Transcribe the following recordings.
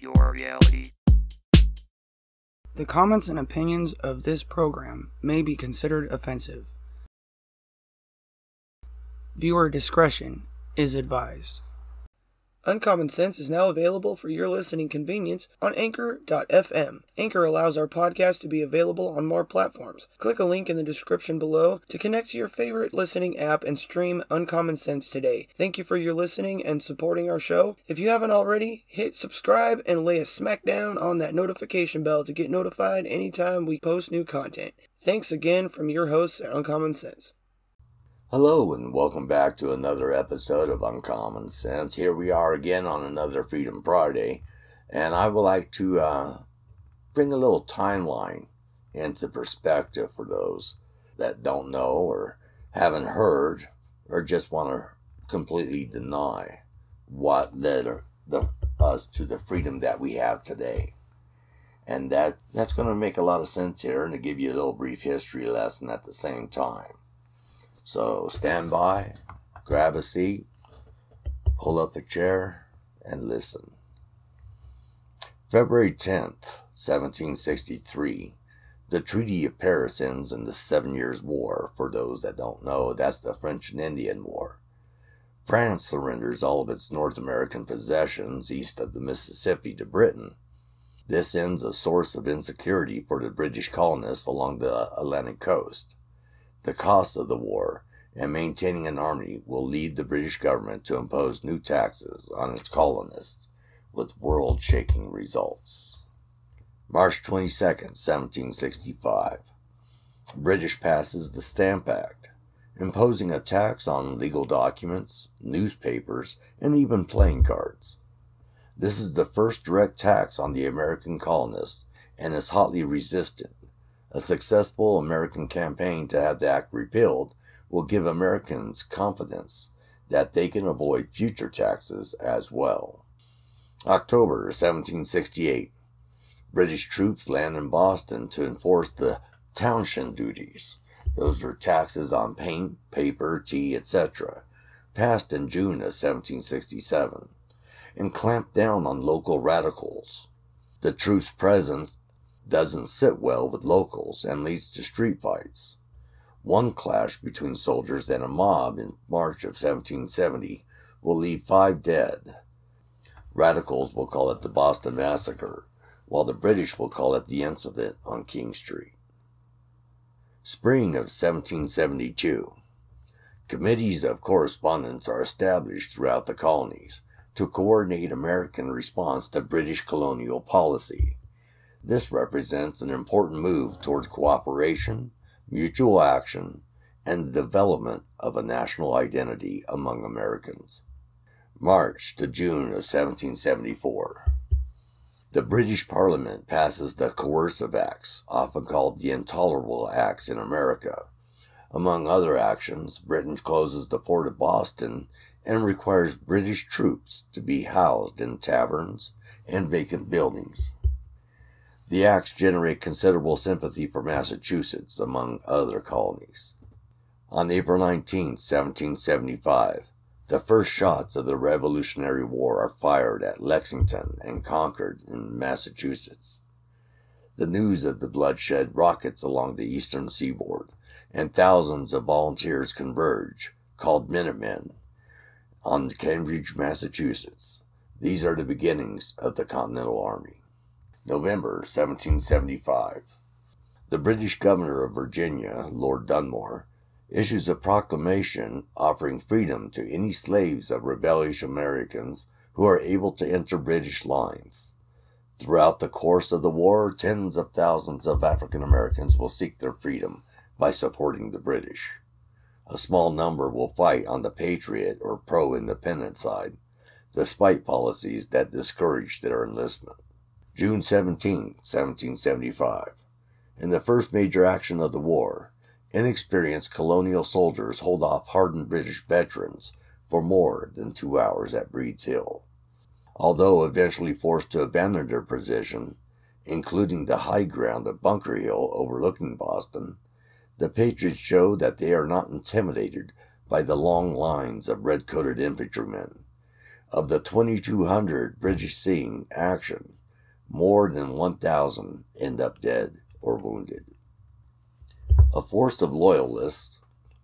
your reality. The comments and opinions of this program may be considered offensive. Viewer discretion is advised. Uncommon Sense is now available for your listening convenience on Anchor.fm. Anchor allows our podcast to be available on more platforms. Click a link in the description below to connect to your favorite listening app and stream Uncommon Sense today. Thank you for your listening and supporting our show. If you haven't already, hit subscribe and lay a smackdown on that notification bell to get notified anytime we post new content. Thanks again from your hosts at Uncommon Sense. Hello, and welcome back to another episode of Uncommon Sense. Here we are again on another Freedom Friday, and I would like to uh, bring a little timeline into perspective for those that don't know or haven't heard or just want to completely deny what led the, us to the freedom that we have today. And that that's going to make a lot of sense here and to give you a little brief history lesson at the same time. So stand by, grab a seat, pull up a chair, and listen. February 10th, 1763, the Treaty of Paris ends in the Seven Years' War. For those that don't know, that's the French and Indian War. France surrenders all of its North American possessions east of the Mississippi to Britain. This ends a source of insecurity for the British colonists along the Atlantic coast. The cost of the war and maintaining an army will lead the British government to impose new taxes on its colonists with world shaking results. March 22, 1765. British passes the Stamp Act, imposing a tax on legal documents, newspapers, and even playing cards. This is the first direct tax on the American colonists and is hotly resisted. A successful American campaign to have the act repealed will give Americans confidence that they can avoid future taxes as well. October 1768. British troops land in Boston to enforce the Townshend duties. Those are taxes on paint, paper, tea, etc., passed in June of 1767, and clamped down on local radicals. The troops' presence doesn't sit well with locals and leads to street fights. One clash between soldiers and a mob in March of 1770 will leave five dead. Radicals will call it the Boston Massacre, while the British will call it the incident on King Street. Spring of 1772. Committees of correspondence are established throughout the colonies to coordinate American response to British colonial policy. This represents an important move towards cooperation, mutual action, and the development of a national identity among Americans. March to June of 1774. The British Parliament passes the Coercive Acts, often called the Intolerable Acts in America. Among other actions, Britain closes the port of Boston and requires British troops to be housed in taverns and vacant buildings. The acts generate considerable sympathy for Massachusetts, among other colonies. On April 19, 1775, the first shots of the Revolutionary War are fired at Lexington and Concord in Massachusetts. The news of the bloodshed rockets along the eastern seaboard, and thousands of volunteers converge, called Minutemen, on Cambridge, Massachusetts. These are the beginnings of the Continental Army. November 1775. The British Governor of Virginia, Lord Dunmore, issues a proclamation offering freedom to any slaves of rebellious Americans who are able to enter British lines. Throughout the course of the war, tens of thousands of African Americans will seek their freedom by supporting the British. A small number will fight on the patriot or pro independent side, despite policies that discourage their enlistment. June 17, 1775. In the first major action of the war, inexperienced colonial soldiers hold off hardened British veterans for more than two hours at Breed's Hill. Although eventually forced to abandon their position, including the high ground of Bunker Hill overlooking Boston, the Patriots show that they are not intimidated by the long lines of red coated infantrymen. Of the 2,200 British seeing action, more than 1,000 end up dead or wounded. A force of loyalists,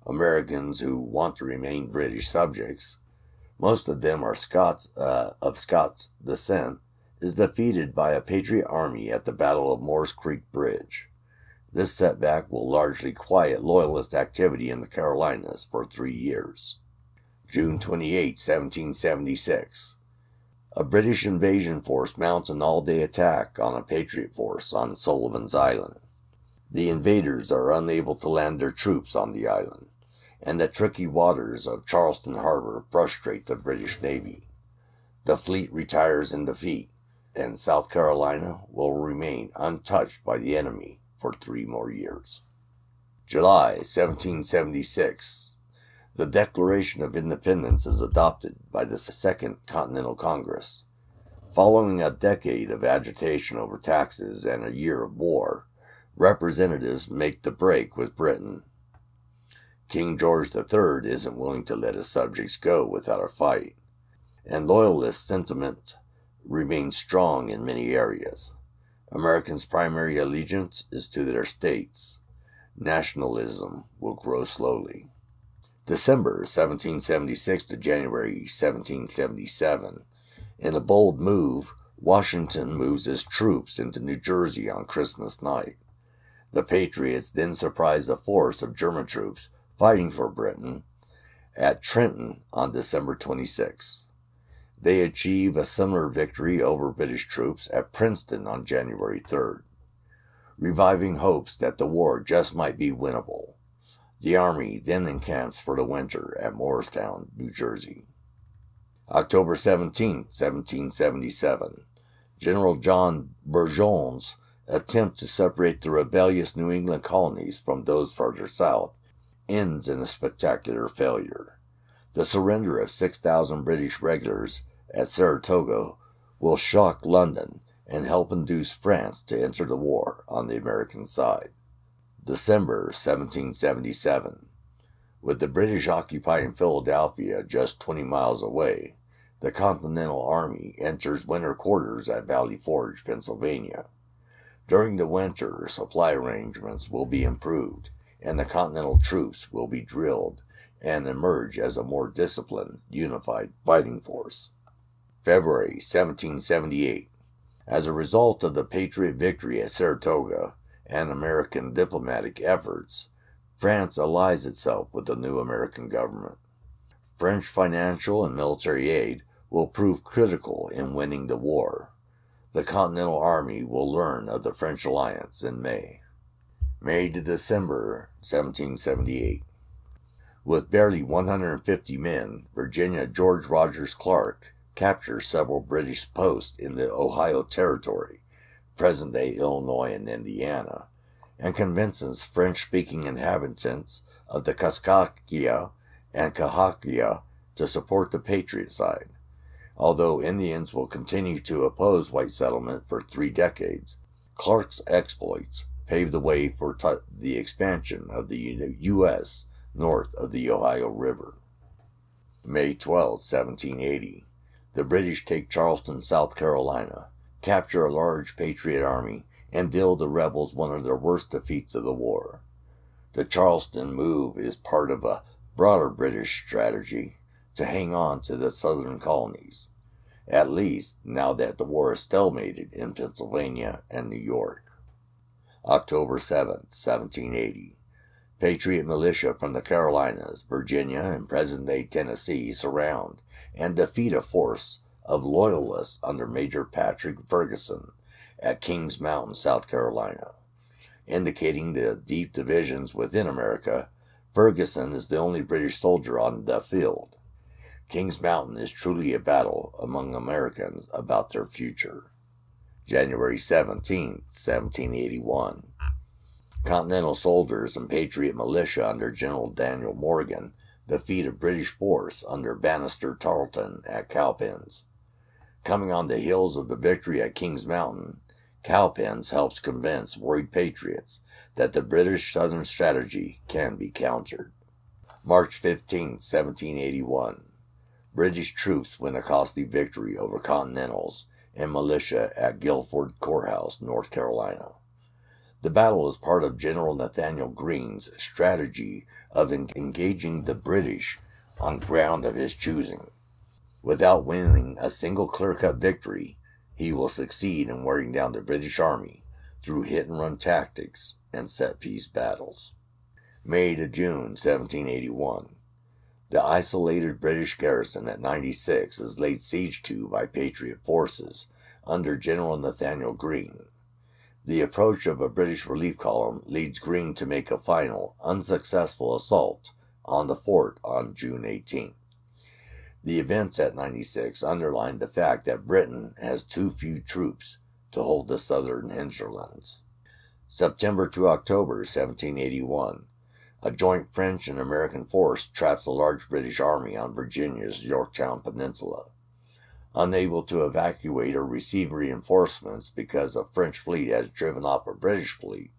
Americans who want to remain British subjects, most of them are Scots uh, of Scots descent, is defeated by a Patriot army at the Battle of Moores Creek Bridge. This setback will largely quiet Loyalist activity in the Carolinas for three years. June 28, 1776. A British invasion force mounts an all day attack on a Patriot force on Sullivan's Island. The invaders are unable to land their troops on the island, and the tricky waters of Charleston Harbor frustrate the British Navy. The fleet retires in defeat, and South Carolina will remain untouched by the enemy for three more years. July 1776. The Declaration of Independence is adopted by the Second Continental Congress. Following a decade of agitation over taxes and a year of war, representatives make the break with Britain. King George III isn't willing to let his subjects go without a fight, and loyalist sentiment remains strong in many areas. Americans' primary allegiance is to their states. Nationalism will grow slowly. December 1776 to January 1777. In a bold move, Washington moves his troops into New Jersey on Christmas night. The Patriots then surprise a force of German troops fighting for Britain at Trenton on December 26. They achieve a similar victory over British troops at Princeton on January 3rd, reviving hopes that the war just might be winnable. The Army then encamps for the winter at Morristown, New Jersey. October 17, 1777. General John Burgoyne's attempt to separate the rebellious New England colonies from those farther south ends in a spectacular failure. The surrender of 6,000 British regulars at Saratoga will shock London and help induce France to enter the war on the American side. December 1777. With the British occupying Philadelphia just 20 miles away, the Continental Army enters winter quarters at Valley Forge, Pennsylvania. During the winter, supply arrangements will be improved, and the Continental troops will be drilled and emerge as a more disciplined, unified fighting force. February 1778. As a result of the Patriot victory at Saratoga and American diplomatic efforts, France allies itself with the new American government. French financial and military aid will prove critical in winning the war. The Continental Army will learn of the French alliance in May. May to December 1778. With barely 150 men, Virginia George Rogers Clark captures several British posts in the Ohio Territory, present day Illinois and Indiana, and convinces French speaking inhabitants of the Kaskaskia and Cahokia to support the Patriot side. Although Indians will continue to oppose white settlement for three decades, Clark's exploits paved the way for t- the expansion of the U.S. north of the Ohio River. May 12, 1780. The British take Charleston, South Carolina, capture a large Patriot army, and deal the rebels one of their worst defeats of the war. The Charleston move is part of a broader British strategy to hang on to the southern colonies, at least now that the war is stalemated in Pennsylvania and New York. October 7, 1780. Patriot militia from the Carolinas, Virginia, and present day Tennessee surround and defeat a force of Loyalists under Major Patrick Ferguson at Kings Mountain, South Carolina. Indicating the deep divisions within America, Ferguson is the only British soldier on the field. Kings Mountain is truly a battle among Americans about their future. January 17, 1781. Continental soldiers and Patriot militia under General Daniel Morgan defeat a British force under Banastre Tarleton at Cowpens. Coming on the heels of the victory at Kings Mountain, Cowpens helps convince worried patriots that the British Southern strategy can be countered. March 15, 1781. British troops win a costly victory over Continentals and militia at Guilford Courthouse, North Carolina. The battle is part of General Nathanael Greene's strategy of engaging the British on ground of his choosing. Without winning a single clear cut victory, he will succeed in wearing down the British Army through hit and run tactics and set piece battles. May to June 1781. The isolated British garrison at 96 is laid siege to by Patriot forces under General Nathanael Greene. The approach of a British relief column leads Greene to make a final, unsuccessful assault on the fort on June 18. The events at 96 underline the fact that Britain has too few troops to hold the southern hinterlands. September to October 1781. A joint French and American force traps a large British army on Virginia's Yorktown Peninsula. Unable to evacuate or receive reinforcements because a French fleet has driven off a British fleet,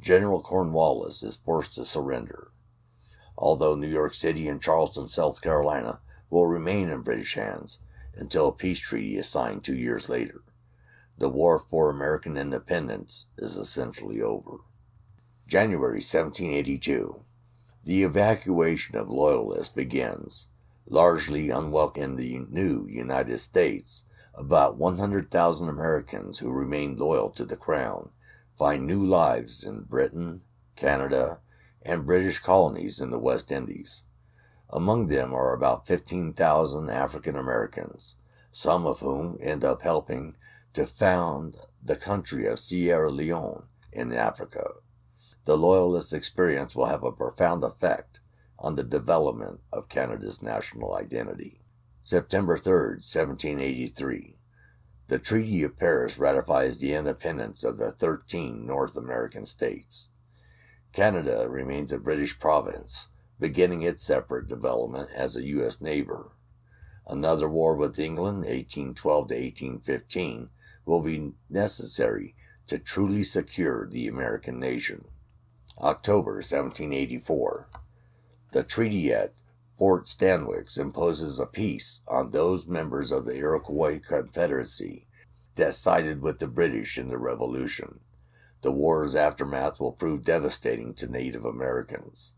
General Cornwallis is forced to surrender. Although New York City and Charleston, South Carolina will remain in British hands until a peace treaty is signed two years later. The war for American independence is essentially over. January 1782. The evacuation of Loyalists begins. Largely unwelcome in the new United States, about 100,000 Americans who remained loyal to the Crown find new lives in Britain, Canada, and British colonies in the West Indies. Among them are about 15,000 African Americans, some of whom end up helping to found the country of Sierra Leone in Africa. The Loyalist experience will have a profound effect on the development of Canada's national identity. September 3, 1783. The Treaty of Paris ratifies the independence of the 13 North American states. Canada remains a British province beginning its separate development as a U.S. neighbor. Another war with England, 1812 to 1815, will be necessary to truly secure the American nation. October 1784. The treaty at Fort Stanwix imposes a peace on those members of the Iroquois Confederacy that sided with the British in the Revolution. The war's aftermath will prove devastating to Native Americans.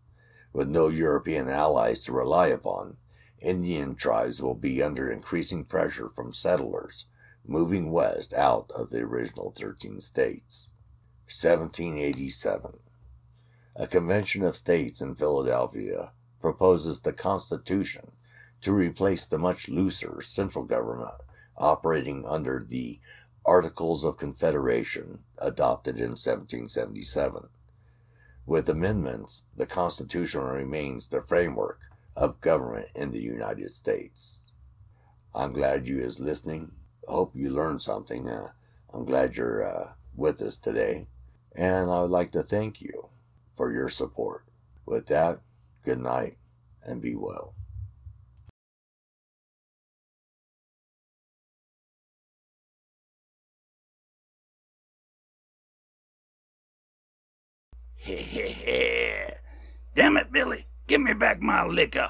With no European allies to rely upon, Indian tribes will be under increasing pressure from settlers moving west out of the original 13 states. 1787. A convention of states in Philadelphia proposes the Constitution to replace the much looser central government operating under the Articles of Confederation adopted in 1777. With amendments, the Constitution remains the framework of government in the United States. I'm glad you is listening. Hope you learned something. Uh, I'm glad you're uh, with us today. And I would like to thank you for your support. With that, good night and be well. Damn it, Billy. Give me back my liquor.